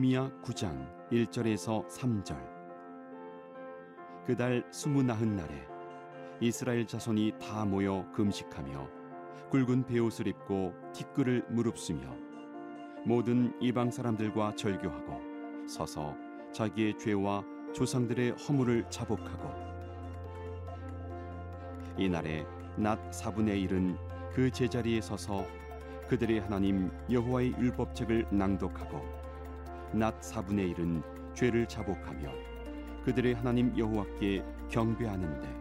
느헤미야 9장 1절에서 3절. 그달 스무 나흔 날에 이스라엘 자손이 다 모여 금식하며 굵은 베옷을 입고 티끌을 무릅쓰며 모든 이방 사람들과 절교하고 서서 자기의 죄와 조상들의 허물을 자복하고 이날에 낮 4분의 1은 그 제자리에 서서 그들의 하나님 여호와의 율법책을 낭독하고 낮 4분의 1은 죄를 자복하며 그들의 하나님 여호와께 경배하는데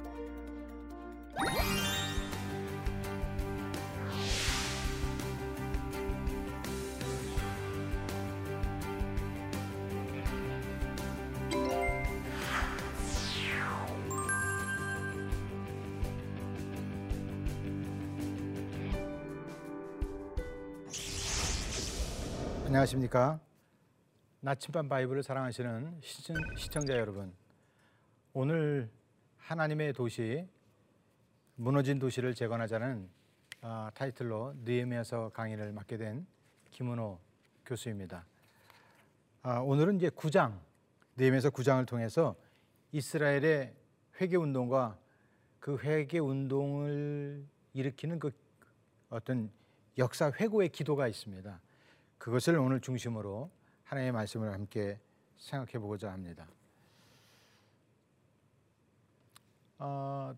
안녕하십니까. 나침반 바이블을 사랑하시는 시청, 시청 자 여러분. 오늘 하나님의 도시, 무너진 도시를 재건하자는 아, 타이틀로 느헤미야서 강의를 맡게 된 김은호 교수입니다. 아, 오늘은 이제 9장, 느헤미야서 9장을 통해서 이스라엘의 회개 운동과 그 회개 운동을 일으키는 그 어떤 역사 회고의 기도가 있습니다. 그것을 오늘 중심으로 하나님의 말씀을 함께 생각해 보고자 합니다. 어,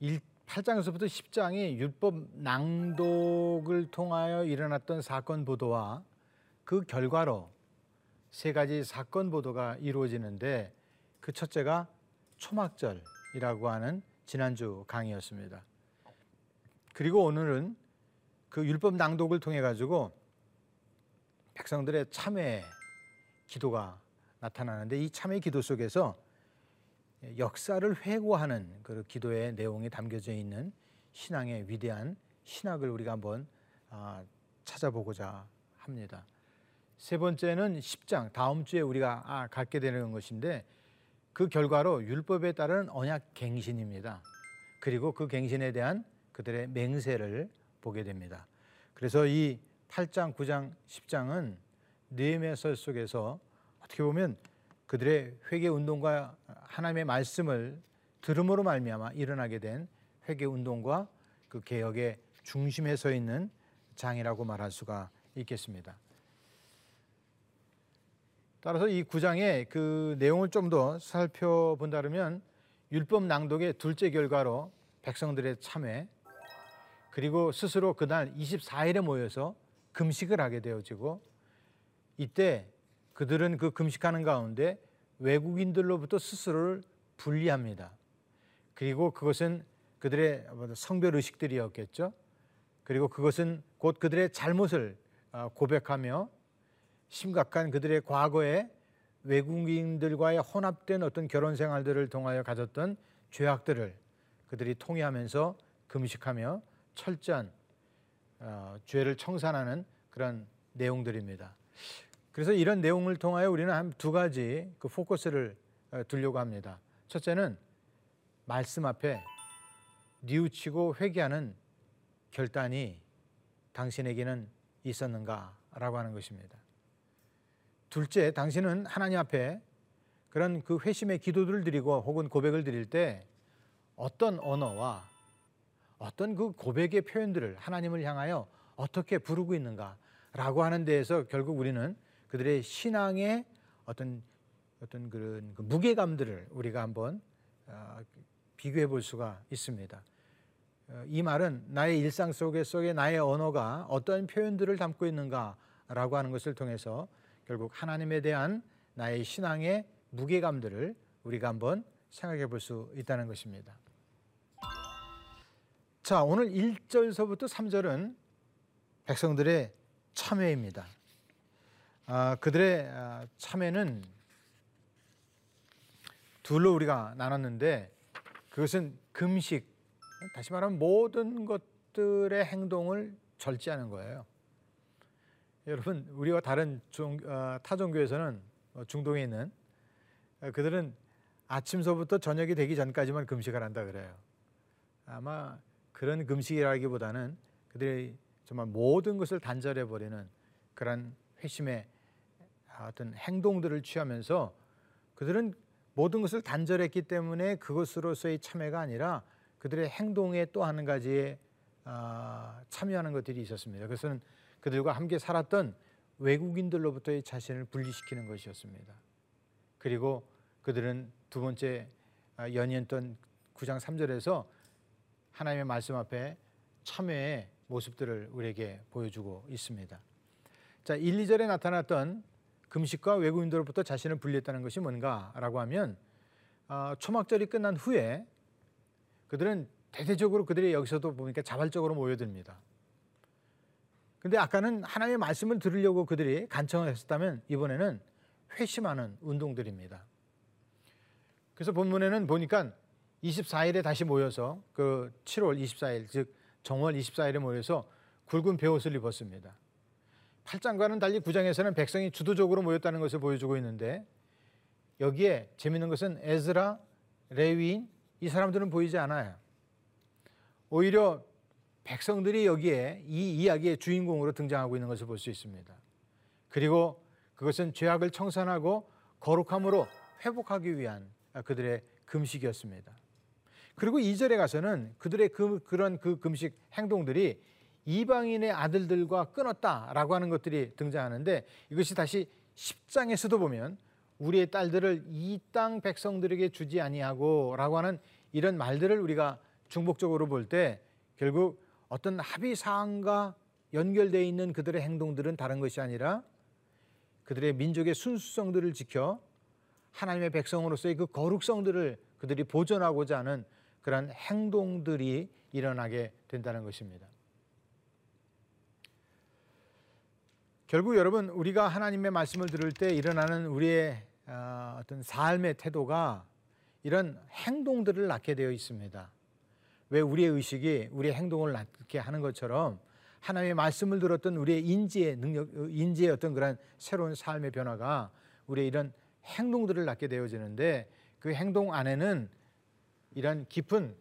8장에서부터 10장이 율법 낭독을 통하여 일어났던 사건 보도와 그 결과로 세 가지 사건 보도가 이루어지는데 그 첫째가 초막절이라고 하는 지난주 강의였습니다. 그리고 오늘은 그 율법 낭독을 통해 가지고 백성들의 참회 기도가 나타나는데 이 참회 기도 속에서 역사를 회고하는 그 기도의 내용이 담겨져 있는 신앙의 위대한 신학을 우리가 한번 아, 찾아보고자 합니다. 세 번째는 10장 다음 주에 우리가 아, 갖게 되는 것인데 그 결과로 율법에 따른 언약 갱신입니다. 그리고 그 갱신에 대한 그들의 맹세를 보게 됩니다. 그래서 이 8장, 9장, 10장은 느헤미야서 속에서 어떻게 보면 그들의 회개 운동과 하나님의 말씀을 들음으로 말미암아 일어나게 된 회개 운동과 그 개혁의 중심에 서 있는 장이라고 말할 수가 있겠습니다. 따라서 이 구장의 그 내용을 좀 더 살펴본다면 율법 낭독의 둘째 결과로 백성들의 참회 그리고 스스로 그날 24일에 모여서 금식을 하게 되어지고 이때 그들은 그 금식하는 가운데 외국인들로부터 스스로를 분리합니다. 그리고 그것은 그들의 성별 의식들이었겠죠. 그리고 그것은 곧 그들의 잘못을 어, 고백하며 심각한 그들의 과거에 외국인들과의 혼합된 어떤 결혼 생활들을 통하여 가졌던 죄악들을 그들이 통회하면서 금식하며 철저한 어, 죄를 청산하는 그런 내용들입니다. 그래서 이런 내용을 통하여 우리는 한 두 가지 그 포커스를 어, 두려고 합니다. 첫째는 말씀 앞에 뉘우치고 회개하는 결단이 당신에게는 있었는가라고 하는 것입니다. 둘째, 당신은 하나님 앞에 그런 그 회심의 기도들을 드리고 혹은 고백을 드릴 때 어떤 언어와 어떤 그 고백의 표현들을 하나님을 향하여 어떻게 부르고 있는가라고 하는 데에서 결국 우리는 그들의 신앙의 어떤 어떤 그런 그 무게감들을 우리가 한번 어, 비교해 볼 수가 있습니다. 어, 이 말은 나의 일상 속에 속에 나의 언어가 어떤 표현들을 담고 있는가라고 하는 것을 통해서 결국 하나님에 대한 나의 신앙의 무게감들을 우리가 한번 생각해 볼 수 있다는 것입니다. 자, 오늘 1절서부터 3절은 백성들의 참회입니다. 아, 그들의 아, 참회는 둘로 우리가 나눴는데 그것은 금식, 다시 말하면 모든 것들의 행동을 절제하는 거예요. 여러분, 우리와 다른 종, 어, 타 종교에서는 어, 중동에 있는 어, 그들은 아침서부터 저녁이 되기 전까지만 금식을 한다 그래요. 아마 그런 금식이라기보다는 그들이 정말 모든 것을 단절해 버리는 그런 회심의 어떤 행동들을 취하면서 그들은 모든 것을 단절했기 때문에 그것으로서의 참여가 아니라 그들의 행동에 또 한 가지의 아, 참여하는 것들이 있었습니다. 그것은 그들과 함께 살았던 외국인들로부터의 자신을 분리시키는 것이었습니다. 그리고 그들은 두 번째 아, 연이었던 9장 3절에서 하나님의 말씀 앞에 참회의 모습들을 우리에게 보여주고 있습니다. 자, 1, 2절에 나타났던 금식과 외국인들로부터 자신을 분리했다는 것이 뭔가라고 하면 어, 초막절이 끝난 후에 그들은 대대적으로 그들이 여기서도 보니까 자발적으로 모여듭니다. 근데 아까는 하나님의 말씀을 들으려고 그들이 간청을 했었다면 이번에는 회심하는 운동들입니다. 그래서 본문에는 보니까 24일에 다시 모여서 그 7월 24일 즉 정월 24일에 모여서 굵은 베옷을 입었습니다. 8장과는 달리 9장에서는 백성이 주도적으로 모였다는 것을 보여주고 있는데 여기에 재밌는 것은 에즈라, 레위인 이 사람들은 보이지 않아요. 오히려 백성들이 여기에 이 이야기의 주인공으로 등장하고 있는 것을 볼 수 있습니다. 그리고 그것은 죄악을 청산하고 거룩함으로 회복하기 위한 그들의 금식이었습니다. 그리고 2절에 가서는 그들의 그, 그런 그 금식 행동들이 이방인의 아들들과 끊었다라고 하는 것들이 등장하는데 이것이 다시 10장에서도 보면 우리의 딸들을 이 땅 백성들에게 주지 아니하고라고 하는 이런 말들을 우리가 중복적으로 볼 때 결국 어떤 합의 사항과 연결되어 있는 그들의 행동들은 다른 것이 아니라 그들의 민족의 순수성들을 지켜 하나님의 백성으로서의 그 거룩성들을 그들이 보존하고자 하는 그런 행동들이 일어나게 된다는 것입니다. 결국 여러분 우리가 하나님의 말씀을 들을 때 일어나는 우리의 어, 어떤 삶의 태도가 이런 행동들을 낳게 되어 있습니다. 왜 우리의 의식이 우리의 행동을 낳게 하는 것처럼 하나님의 말씀을 들었던 우리의 인지의 능력, 인지의 어떤 그런 새로운 삶의 변화가 우리의 이런 행동들을 낳게 되어지는데 그 행동 안에는 이런 깊은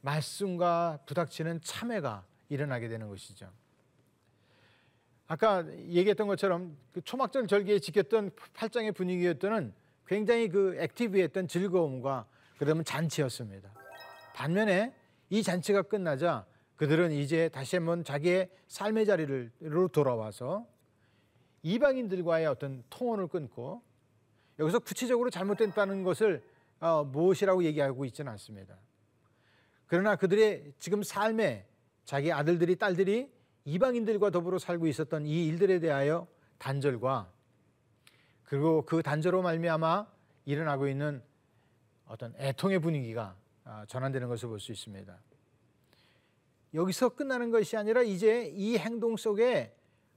말씀과 부닥치는 참회가 일어나게 되는 것이죠. 아까 얘기했던 것처럼 그 초막절 절기에 지켰던 팔장의 분위기였던 굉장히 그 액티브했던 즐거움과 그러면 잔치였습니다. 반면에 이 잔치가 끝나자 그들은 이제 다시 한번 자기의 삶의 자리로 돌아와서 이방인들과의 어떤 통혼을 끊고 여기서 구체적으로 잘못됐다는 것을 어, 무엇이라고 얘기하고 있지는 않습니다. 그러나 그들의 지금 삶에 자기 아들들이 딸들이 이방인들과 더불어 살고 있었던 이 일들에 대하여 단절과 그리고 그 단절로 말미암아 일어나고 있는 어떤 애통의 분위기가 아, 전환되는 것을 볼 수 있습니다. 여기서 끝나는 것이 아니라 이제 이 행동 속에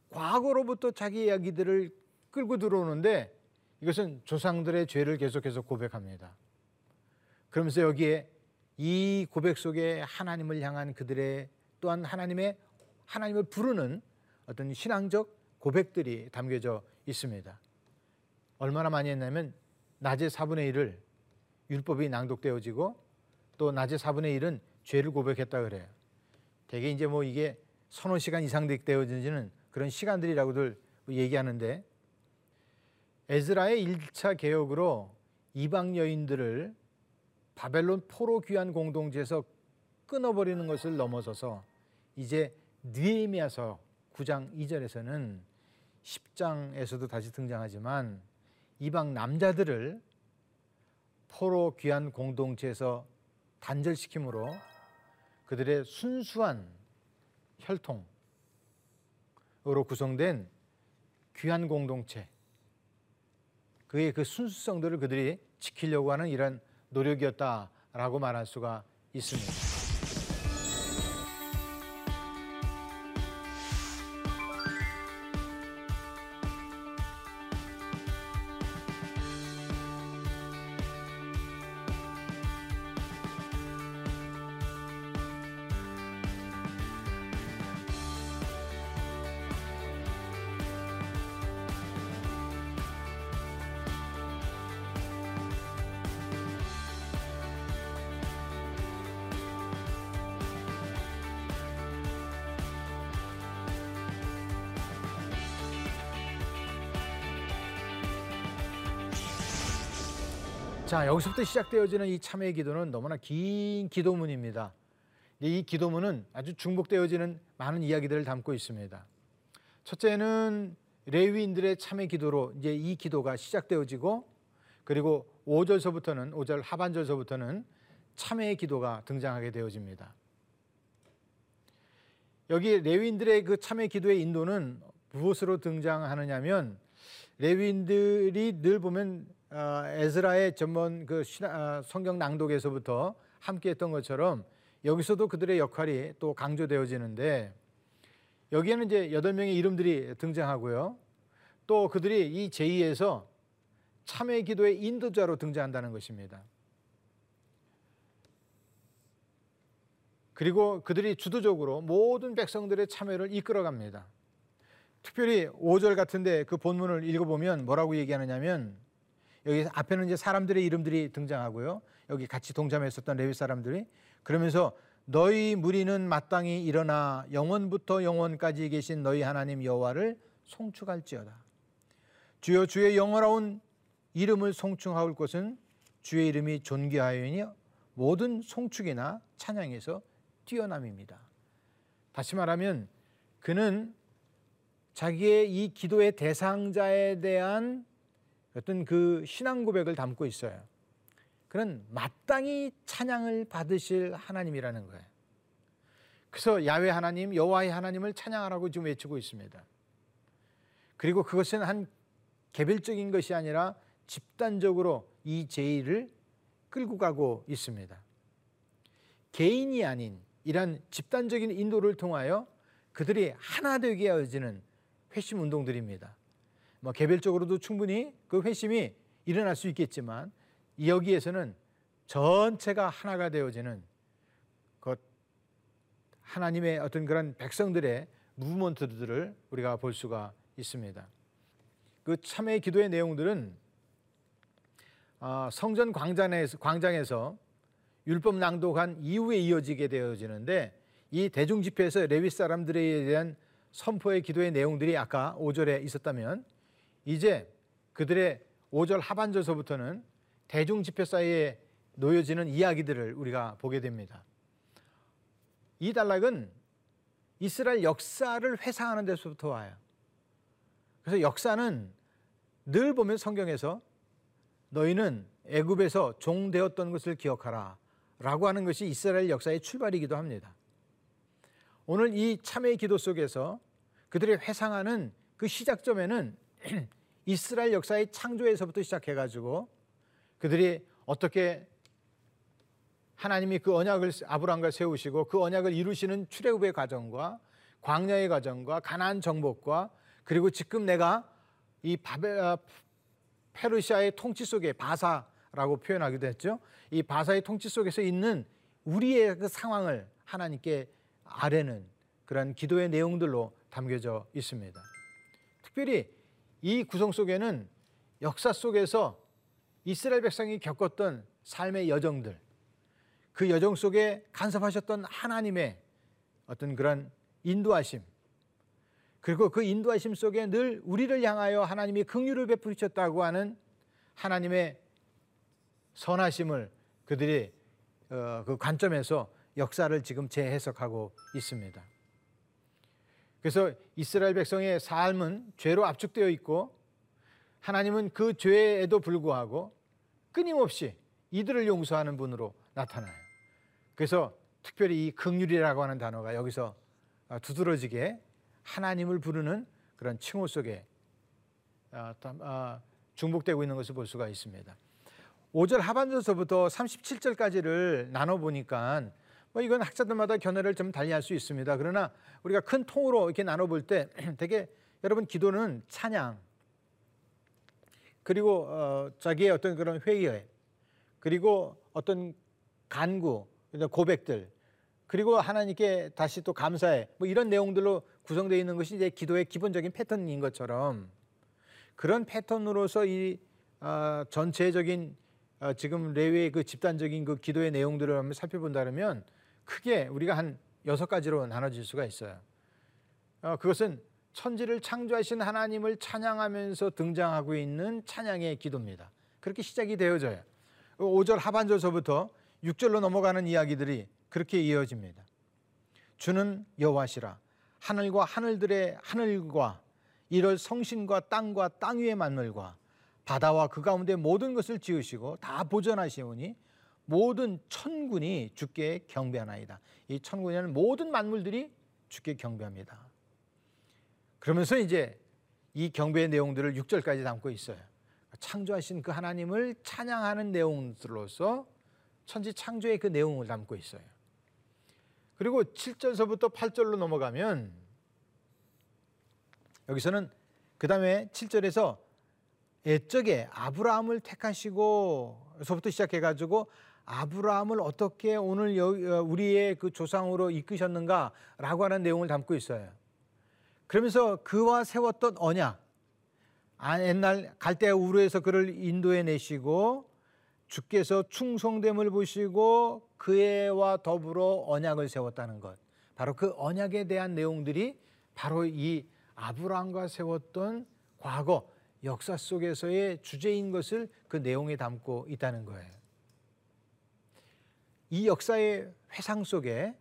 과거로부터 자기 이야기들을 끌고 들어오는데 이것은 조상들의 죄를 계속해서 고백합니다. 그러면서 여기에 이 고백 속에 하나님을 향한 그들의 또한 하나님의 하나님을 부르는 어떤 신앙적 고백들이 담겨져 있습니다. 얼마나 많이 했냐면 낮에 4분의 1을 율법이 낭독되어지고 또 낮에 4분의 1은 죄를 고백했다 그래요. 대개 이제 뭐 이게 서너 시간 이상 되어지는 그런 시간들이라고들 얘기하는데 에즈라의 1차 개혁으로 이방 여인들을 바벨론 포로 귀환 공동체에서 끊어버리는 것을 넘어서서 이제 느헤미야서 9장 2절에서는 10장에서도 다시 등장하지만 이방 남자들을 포로 귀한 공동체에서 단절시킴으로 그들의 순수한 혈통으로 구성된 귀한 공동체 그의 그 순수성들을 그들이 지키려고 하는 이런 노력이었다라고 말할 수가 있습니다. 여기서부터 시작되어지는 이 참회 기도는 너무나 긴 기도문입니다. 이 기도문은 아주 중복되어지는 많은 이야기들을 담고 있습니다. 첫째는 레위인들의 참회 기도로 이제 이 기도가 시작되어지고 그리고 5절서부터는 5절 하반절서부터는 참회의 기도가 등장하게 되어집니다. 여기 레위인들의 그 참회 기도의 인도는 무엇으로 등장하느냐면 레위인들이 늘 보면 어, 에스라의 전문 그 신화- 어, 성경 낭독에서부터 함께했던 것처럼 여기서도 그들의 역할이 또 강조되어지는데 여기에는 이제 여덟 명의 이름들이 등장하고요. 또 그들이 이 제2에서 참회 기도의 인도자로 등장한다는 것입니다. 그리고 그들이 주도적으로 모든 백성들의 참여를 이끌어갑니다. 특별히 5절 같은데 그 본문을 읽어보면 뭐라고 얘기하느냐면 여기 앞에는 이제 사람들의 이름들이 등장하고요. 여기 같이 동참했었던 레위 사람들이 그러면서 너희 무리는 마땅히 일어나 영원부터 영원까지 계신 너희 하나님 여호와를 송축할지어다. 주여 주의 영원하온 이름을 송축하올 것은 주의 이름이 존귀하여니 모든 송축이나 찬양에서 뛰어남입니다. 다시 말하면 그는 자기의 이 기도의 대상자에 대한 어떤 그 신앙 고백을 담고 있어요. 그는 마땅히 찬양을 받으실 하나님이라는 거예요. 그래서 야외 하나님, 여호와의 하나님을 찬양하라고 지금 외치고 있습니다. 그리고 그것은 한 개별적인 것이 아니라 집단적으로 이 제의를 끌고 가고 있습니다. 개인이 아닌 이런 집단적인 인도를 통하여 그들이 하나 되게 하여지는 회심 운동들입니다. 뭐 개별적으로도 충분히 그 회심이 일어날 수 있겠지만 여기에서는 전체가 하나가 되어지는 그 하나님의 어떤 그런 백성들의 무브먼트들을 우리가 볼 수가 있습니다. 그 참회 기도의 내용들은 아, 성전 광장에서, 광장에서 율법 낭독한 이후에 이어지게 되어지는데 이 대중 집회에서 레위 사람들에 대한 선포의 기도의 내용들이 아까 5절에 있었다면 이제 그들의 5절 하반절서부터는 대중 집회 사이에 놓여지는 이야기들을 우리가 보게 됩니다. 이 단락은 이스라엘 역사를 회상하는 데서부터 와요. 그래서 역사는 늘 보면 성경에서 너희는 애굽에서 종되었던 것을 기억하라 라고 하는 것이 이스라엘 역사의 출발이기도 합니다. 오늘 이 참회의 기도 속에서 그들이 회상하는 그 시작점에는 이스라엘 역사의 창조에서부터 시작해가지고 그들이 어떻게 하나님이 그 언약을 아브라함과 세우시고 그 언약을 이루시는 출애굽의 과정과 광야의 과정과 가나안 정복과 그리고 지금 내가 이 바벨 아, 페르시아의 통치 속에 바사라고 표현하기도 했죠. 이 바사의 통치 속에서 있는 우리의 그 상황을 하나님께 아뢰는 그런 기도의 내용들로 담겨져 있습니다. 특별히 이 구성 속에는 역사 속에서 이스라엘 백성이 겪었던 삶의 여정들, 그 여정 속에 간섭하셨던 하나님의 어떤 그런 인도하심, 그리고 그 인도하심 속에 늘 우리를 향하여 하나님이 긍휼을 베푸셨다고 하는 하나님의 선하심을 그들이 어, 그 관점에서 역사를 지금 재해석하고 있습니다. 그래서 이스라엘 백성의 삶은 죄로 압축되어 있고 하나님은 그 죄에도 불구하고 끊임없이 이들을 용서하는 분으로 나타나요. 그래서 특별히 이 긍휼이라고 하는 단어가 여기서 두드러지게 하나님을 부르는 그런 칭호 속에 아, 아, 중복되고 있는 것을 볼 수가 있습니다. 5절 하반절서부터 37절까지를 나눠 보니까 뭐 이건 학자들마다 견해를 좀 달리할 수 있습니다. 그러나 우리가 큰 통으로 이렇게 나눠 볼 때 되게 여러분 기도는 찬양 그리고 어, 자기의 어떤 그런 회의 그리고 어떤 간구 고백들 그리고 하나님께 다시 또 감사해 뭐 이런 내용들로 구성되어 있는 것이 이제 기도의 기본적인 패턴인 것처럼 그런 패턴으로서 이 어, 전체적인 어, 지금 레위의 그 집단적인 그 기도의 내용들을 한번 살펴본다면 크게 우리가 한 여섯 가지로 나눠질 수가 있어요. 어, 그것은 천지를 창조하신 하나님을 찬양하면서 등장하고 있는 찬양의 기도입니다. 그렇게 시작이 되어져요. 5절 하반절서부터 6절로 넘어가는 이야기들이 그렇게 이어집니다. 주는 여호와시라 하늘과 하늘들의 하늘과 이럴 성신과 땅과 땅 위의 만물과 바다와 그 가운데 모든 것을 지으시고 다 보존하시오니 모든 천군이 주께 경배하나이다. 이 천군에는 모든 만물들이 주께 경배합니다. 그러면서 이제 이 경배의 내용들을 6절까지 담고 있어요. 창조하신 그 하나님을 찬양하는 내용들로서 천지 창조의 그 내용을 담고 있어요. 그리고 7절서부터 8절로 넘어가면 여기서는 그 다음에 7절에서 애적에 아브라함을 택하시고서부터 시작해가지고 아브라함을 어떻게 오늘 어, 우리의 그 조상으로 이끄셨는가라고 하는 내용을 담고 있어요. 그러면서 그와 세웠던 언약, 아, 옛날 갈대 우르에서 그를 인도해 내시고 주께서 충성됨을 보시고 그애와 더불어 언약을 세웠다는 것. 바로 그 언약에 대한 내용들이 바로 이 아브라함과 세웠던 과거 역사 속에서의 주제인 것을 그 내용에 담고 있다는 거예요. 이 역사의 회상 속에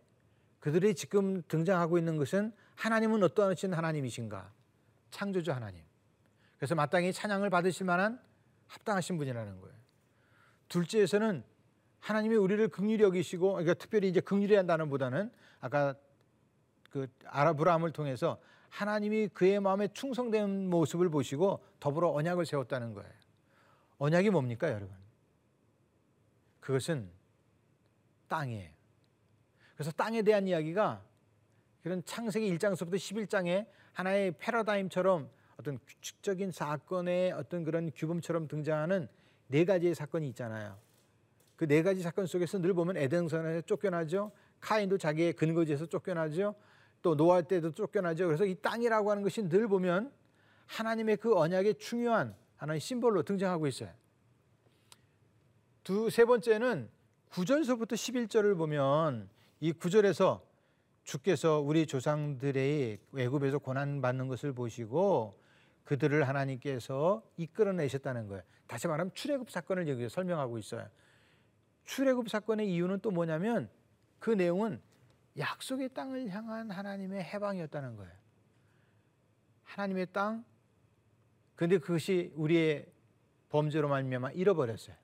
그들이 지금 등장하고 있는 것은 하나님은 어떠하신 하나님이신가? 창조주 하나님. 그래서 마땅히 찬양을 받으실 만한 합당하신 분이라는 거예요. 둘째에서는 하나님이 우리를 극률히 여기시고 그러니까 특별히 이제 극률이라는 단어보다는 아까 그 아라브라함을 통해서 하나님이 그의 마음에 충성된 모습을 보시고 더불어 언약을 세웠다는 거예요. 언약이 뭡니까, 여러분? 그것은 땅이에요. 그래서 땅에 대한 이야기가 그런 창세기 1장서부터 11장에 하나의 패러다임처럼 어떤 규칙적인 사건의 어떤 그런 규범처럼 등장하는 네 가지의 사건이 있잖아요. 그 네 가지 사건 속에서 늘 보면 에덴성에서 쫓겨나죠. 카인도 자기의 근거지에서 쫓겨나죠. 또 노아 때도 쫓겨나죠. 그래서 이 땅이라고 하는 것이 늘 보면 하나님의 그 언약의 중요한 하나의 심볼로 등장하고 있어요. 두 세 번째는 9절서부터 11절을 보면 이 9절에서 주께서 우리 조상들의 외국에서 고난 받는 것을 보시고 그들을 하나님께서 이끌어내셨다는 거예요. 다시 말하면 출애굽 사건을 여기서 설명하고 있어요. 출애굽 사건의 이유는 또 뭐냐면 그 내용은 약속의 땅을 향한 하나님의 해방이었다는 거예요. 하나님의 땅 근데 그것이 우리의 범죄로 말미암아 잃어버렸어요.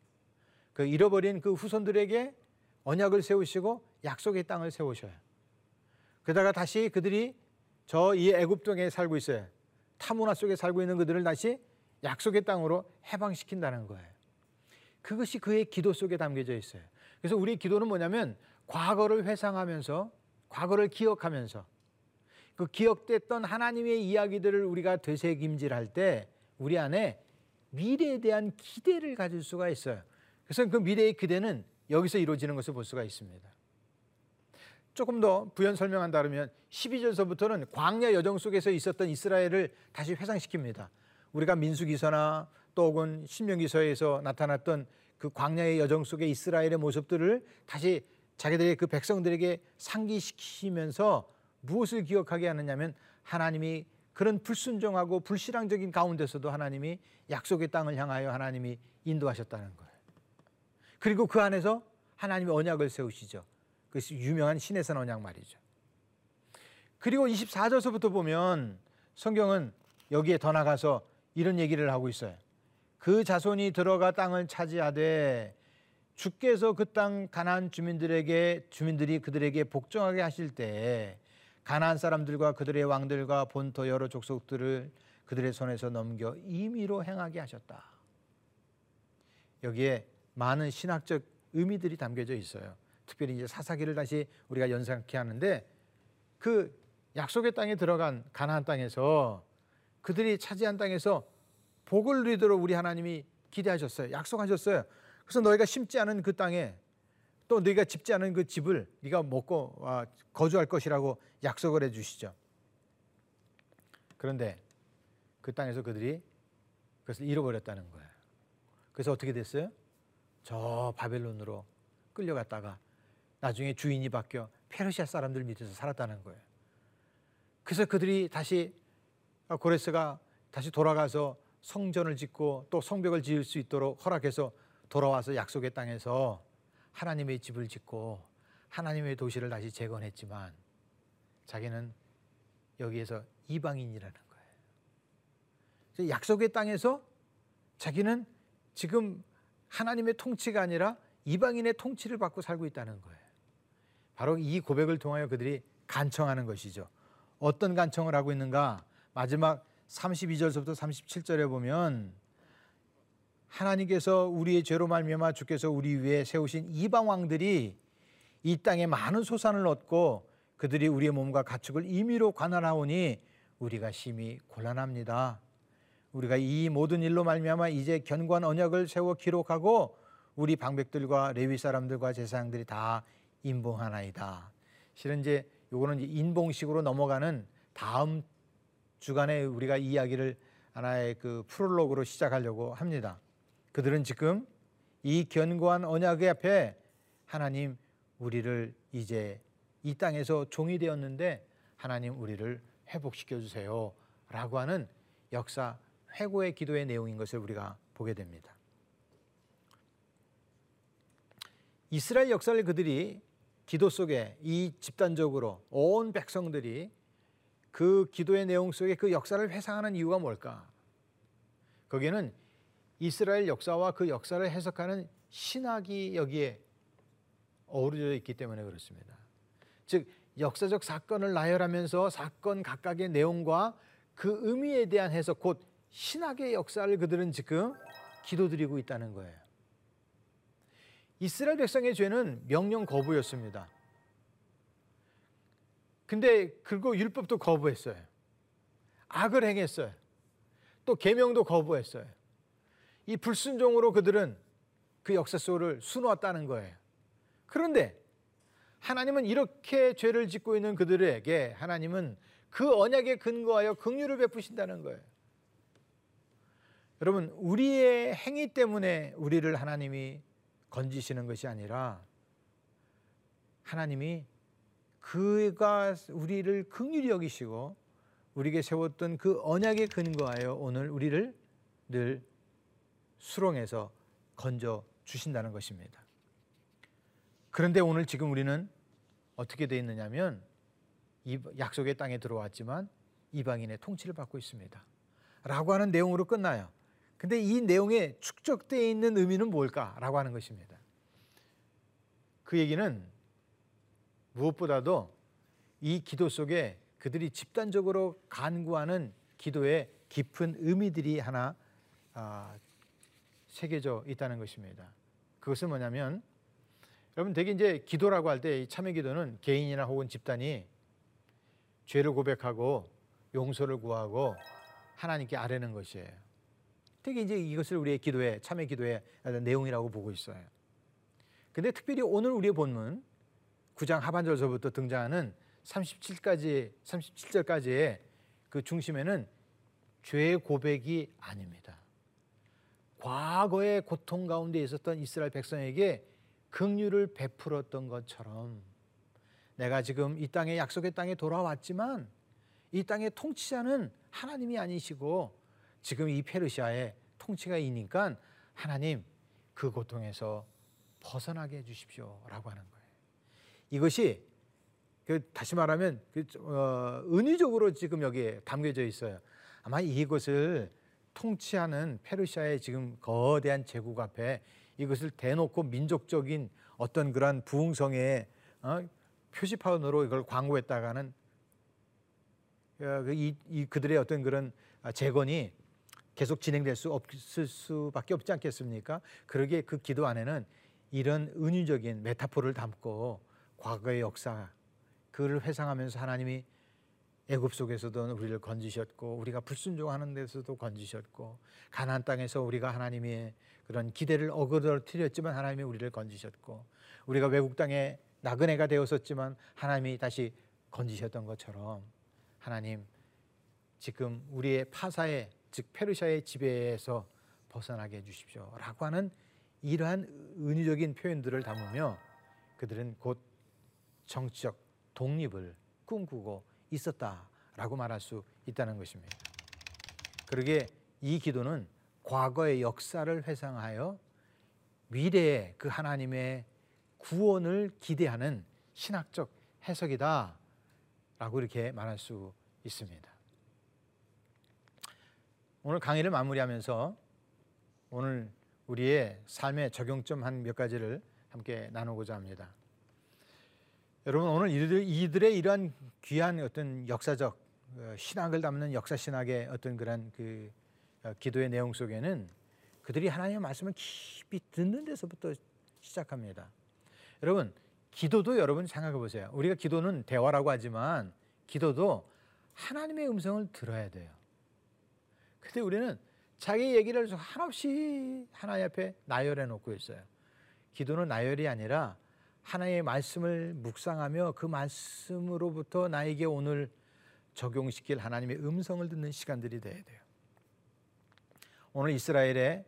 그 잃어버린 그 후손들에게 언약을 세우시고 약속의 땅을 세우셔요. 그러다가 다시 그들이 저 이 애굽 땅에 살고 있어요. 타문화 속에 살고 있는 그들을 다시 약속의 땅으로 해방시킨다는 거예요. 그것이 그의 기도 속에 담겨져 있어요. 그래서 우리 기도는 뭐냐면 과거를 회상하면서 과거를 기억하면서 그 기억됐던 하나님의 이야기들을 우리가 되새김질할 때 우리 안에 미래에 대한 기대를 가질 수가 있어요. 그래서 그 미래의 기대는 여기서 이루어지는 것을 볼 수가 있습니다. 조금 더 부연 설명한다면 12절서부터는 광야 여정 속에서 있었던 이스라엘을 다시 회상시킵니다. 우리가 민수기서나 또 혹은 신명기서에서 나타났던 그 광야의 여정 속의 이스라엘의 모습들을 다시 자기들의 그 백성들에게 상기시키면서 무엇을 기억하게 하느냐면 하나님이 그런 불순종하고 불신앙적인 가운데서도 하나님이 약속의 땅을 향하여 하나님이 인도하셨다는 거예요. 그리고 그 안에서 하나님이 언약을 세우시죠. 그것이 유명한 신해선 언약 말이죠. 그리고 24절서부터 보면 성경은 여기에 더 나가서 이런 얘기를 하고 있어요. 그 자손이 들어가 땅을 차지하되 주께서 그 땅 가나안 주민들에게 주민들이 그들에게 복종하게 하실 때 가나안 사람들과 그들의 왕들과 본토 여러 족속들을 그들의 손에서 넘겨 임의로 행하게 하셨다. 여기에 많은 신학적 의미들이 담겨져 있어요. 특별히 이제 사사기를 다시 우리가 연상케 하는데 그 약속의 땅에 들어간 가나안 땅에서 그들이 차지한 땅에서 복을 누리도록 우리 하나님이 기대하셨어요. 약속하셨어요. 그래서 너희가 심지 않은 그 땅에 또 너희가 집지 않은 그 집을 네가 먹고 아, 거주할 것이라고 약속을 해 주시죠. 그런데 그 땅에서 그들이 그것을 잃어버렸다는 거예요. 그래서 어떻게 됐어요? 저 바벨론으로 끌려갔다가 나중에 주인이 바뀌어 페르시아 사람들 밑에서 살았다는 거예요. 그래서 그들이 다시 고레스가 다시 돌아가서 성전을 짓고 또 성벽을 지을 수 있도록 허락해서 돌아와서 약속의 땅에서 하나님의 집을 짓고 하나님의 도시를 다시 재건했지만 자기는 여기에서 이방인이라는 거예요. 약속의 땅에서 자기는 지금 하나님의 통치가 아니라 이방인의 통치를 받고 살고 있다는 거예요. 바로 이 고백을 통하여 그들이 간청하는 것이죠. 어떤 간청을 하고 있는가? 마지막 32절부터 37절에 보면 하나님께서 우리의 죄로 말미암아 주께서 우리 위에 세우신 이방 왕들이 이 땅에 많은 소산을 얻고 그들이 우리의 몸과 가축을 임의로 관할하오니 우리가 심히 곤란합니다. 우리가 이 모든 일로 말미암아 이제 견고한 언약을 세워 기록하고 우리 방백들과 레위 사람들과 제사장들이 다 인봉하나이다. 실은 이제 요거는 이제 인봉식으로 넘어가는 다음 주간에 우리가 이야기를 하나의 그 프롤로그로 시작하려고 합니다. 그들은 지금 이 견고한 언약의 앞에 하나님 우리를 이제 이 땅에서 종이 되었는데 하나님 우리를 회복시켜 주세요라고 하는 역사 회고의 기도의 내용인 것을 우리가 보게 됩니다. 이스라엘 역사를 그들이 기도 속에 이 집단적으로 온 백성들이 그 기도의 내용 속에 그 역사를 회상하는 이유가 뭘까? 거기에는 이스라엘 역사와 그 역사를 해석하는 신학이 여기에 어우러져 있기 때문에 그렇습니다. 즉 역사적 사건을 나열하면서 사건 각각의 내용과 그 의미에 대한 해석 곧 신학의 역사를 그들은 지금 기도드리고 있다는 거예요. 이스라엘 백성의 죄는 명령 거부였습니다. 근데 그리고 율법도 거부했어요. 악을 행했어요. 또 계명도 거부했어요. 이 불순종으로 그들은 그 역사 속을 수놓았다는 거예요. 그런데 하나님은 이렇게 죄를 짓고 있는 그들에게 하나님은 그 언약에 근거하여 긍휼을 베푸신다는 거예요. 여러분, 우리의 행위 때문에 우리를 하나님이 건지시는 것이 아니라 하나님이 그가 우리를 긍휼히 여기시고 우리에게 세웠던 그 언약에 근거하여 오늘 우리를 늘 수렁에서 건져 주신다는 것입니다. 그런데 오늘 지금 우리는 어떻게 되어 있느냐면 약속의 땅에 들어왔지만 이방인의 통치를 받고 있습니다. 라고 하는 내용으로 끝나요. 근데 이 내용에 축적되어 있는 의미는 뭘까라고 하는 것입니다. 그 얘기는 무엇보다도 이 기도 속에 그들이 집단적으로 간구하는 기도의 깊은 의미들이 하나 아, 새겨져 있다는 것입니다. 그것은 뭐냐면 여러분 되게 이제 기도라고 할 때 참회 기도는 개인이나 혹은 집단이 죄를 고백하고 용서를 구하고 하나님께 아뢰는 것이에요. 되게 이제 이것을 우리의 기도의 참회 기도의 내용이라고 보고 있어요. 근데 특별히 오늘 우리의 본문 9장 하반절서부터 등장하는 37까지 37절까지의 그 중심에는 죄의 고백이 아닙니다. 과거의 고통 가운데 있었던 이스라엘 백성에게 긍휼을 베풀었던 것처럼 내가 지금 이 땅에 약속의 땅에 돌아왔지만 이 땅의 통치자는 하나님이 아니시고 지금 이 페르시아의 통치가 있니까 하나님 그 고통에서 벗어나게 해주십시오라고 하는 거예요. 이것이 그 다시 말하면 그 어, 은유적으로 지금 여기에 담겨져 있어요. 아마 이것을 통치하는 페르시아의 지금 거대한 제국 앞에 이것을 대놓고 민족적인 어떤 그러한 부흥성의 어, 표지판으로 이걸 광고했다가는 어, 그 이, 이 그들의 어떤 그런 재건이 계속 진행될 수 없을 수밖에 없지 않겠습니까? 그러기에 그 기도 안에는 이런 은유적인 메타포를 담고 과거의 역사 그를 회상하면서 하나님이 애굽 속에서도 우리를 건지셨고 우리가 불순종하는 데서도 건지셨고 가나안 땅에서 우리가 하나님의 그런 기대를 어그러뜨렸지만 하나님이 우리를 건지셨고 우리가 외국 땅에 나그네가 되었었지만 하나님이 다시 건지셨던 것처럼 하나님 지금 우리의 파사의 즉 페르시아의 지배에서 벗어나게 해주십시오라고 하는 이러한 은유적인 표현들을 담으며 그들은 곧 정치적 독립을 꿈꾸고 있었다라고 말할 수 있다는 것입니다. 그러게 이 기도는 과거의 역사를 회상하여 미래의 그 하나님의 구원을 기대하는 신학적 해석이다. 라고 이렇게 말할 수 있습니다. 오늘 강의를 마무리하면서 오늘 우리의 삶의 적용점 한 몇 가지를 함께 나누고자 합니다. 여러분 오늘 이들, 이들의 이러한 귀한 어떤 역사적 어, 신학을 담는 역사 신학의 어떤 그런 그 어, 기도의 내용 속에는 그들이 하나님의 말씀을 깊이 듣는 데서부터 시작합니다. 여러분 기도도 여러분 생각해 보세요. 우리가 기도는 대화라고 하지만 기도도 하나님의 음성을 들어야 돼요. 근데 우리는 자기 얘기를 한없이 하나님 앞에 나열해 놓고 있어요. 기도는 나열이 아니라 하나님의 말씀을 묵상하며 그 말씀으로부터 나에게 오늘 적용시킬 하나님의 음성을 듣는 시간들이 돼야 돼요. 오늘 이스라엘의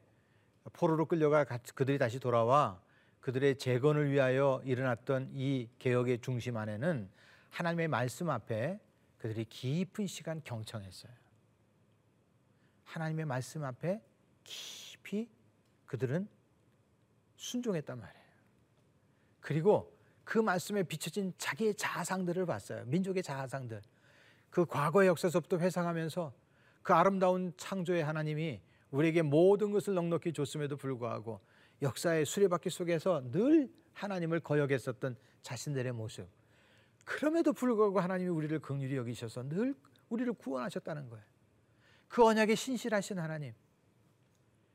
포로로 끌려가 그들이 다시 돌아와 그들의 재건을 위하여 일어났던 이 개혁의 중심 안에는 하나님의 말씀 앞에 그들이 깊은 시간 경청했어요. 하나님의 말씀 앞에 깊이 그들은 순종했단 말이에요. 그리고 그 말씀에 비춰진 자기의 자상들을 봤어요. 민족의 자상들. 그 과거의 역사서부터 회상하면서 그 아름다운 창조의 하나님이 우리에게 모든 것을 넉넉히 줬음에도 불구하고 역사의 수레바퀴 속에서 늘 하나님을 거역했었던 자신들의 모습. 그럼에도 불구하고 하나님이 우리를 긍휼히 여기셔서 늘 우리를 구원하셨다는 거예요. 그 언약에 신실하신 하나님.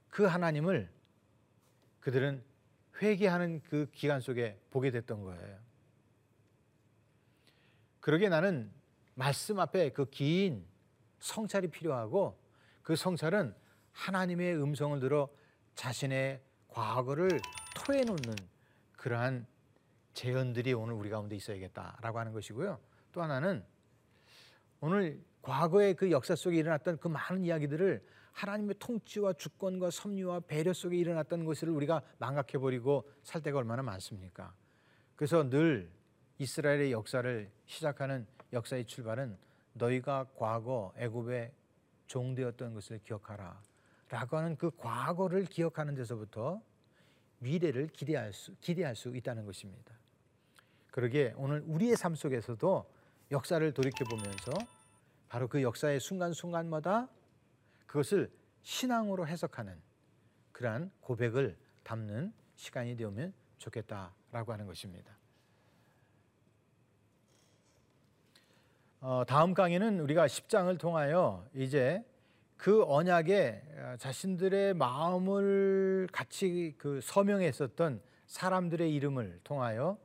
그 하나님을 그들은 회개하는 그 기간 속에 보게 됐던 거예요. 그러게 나는 말씀 앞에 그 긴 성찰이 필요하고 그 성찰은 하나님의 음성을 들어 자신의 과거를 토해 놓는 그러한 재현들이 오늘 우리 가운데 있어야겠다라고 하는 것이고요. 또 하나는 오늘 과거의 그 역사 속에 일어났던 그 많은 이야기들을 하나님의 통치와 주권과 섭리와 배려 속에 일어났던 것을 우리가 망각해 버리고 살 때가 얼마나 많습니까? 그래서 늘 이스라엘의 역사를 시작하는 역사의 출발은 너희가 과거 애굽의 종되었던 것을 기억하라. 라고 하는 그 과거를 기억하는 데서부터 미래를 기대할 수, 기대할 수 있다는 것입니다. 그러게 오늘 우리의 삶 속에서도 역사를 돌이켜 보면서 바로 그 역사의 순간순간마다 그것을 신앙으로 해석하는 그러한 고백을 담는 시간이 되면 좋겠다라고 하는 것입니다. 어, 다음 강의는 우리가 10장을 통하여 이제 그 언약에 어, 자신들의 마음을 같이 그 서명했었던 사람들의 이름을 통하여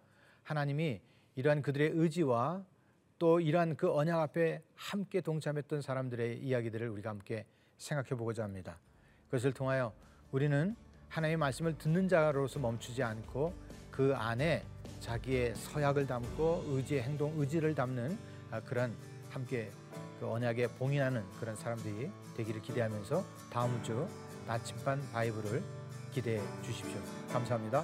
하나님이 이러한 그들의 의지와 또 이러한 그 언약 앞에 함께 동참했던 사람들의 이야기들을 우리가 함께 생각해 보고자 합니다. 그것을 통하여 우리는 하나님의 말씀을 듣는 자로서 멈추지 않고 그 안에 자기의 서약을 담고 의지의 행동, 의지를 담는 아, 그런 함께 그 언약에 봉인하는 그런 사람들이 되기를 기대하면서 다음 주 나침반 바이블을 기대해 주십시오. 감사합니다.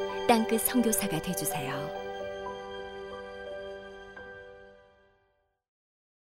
땅끝 선교사가 되주세요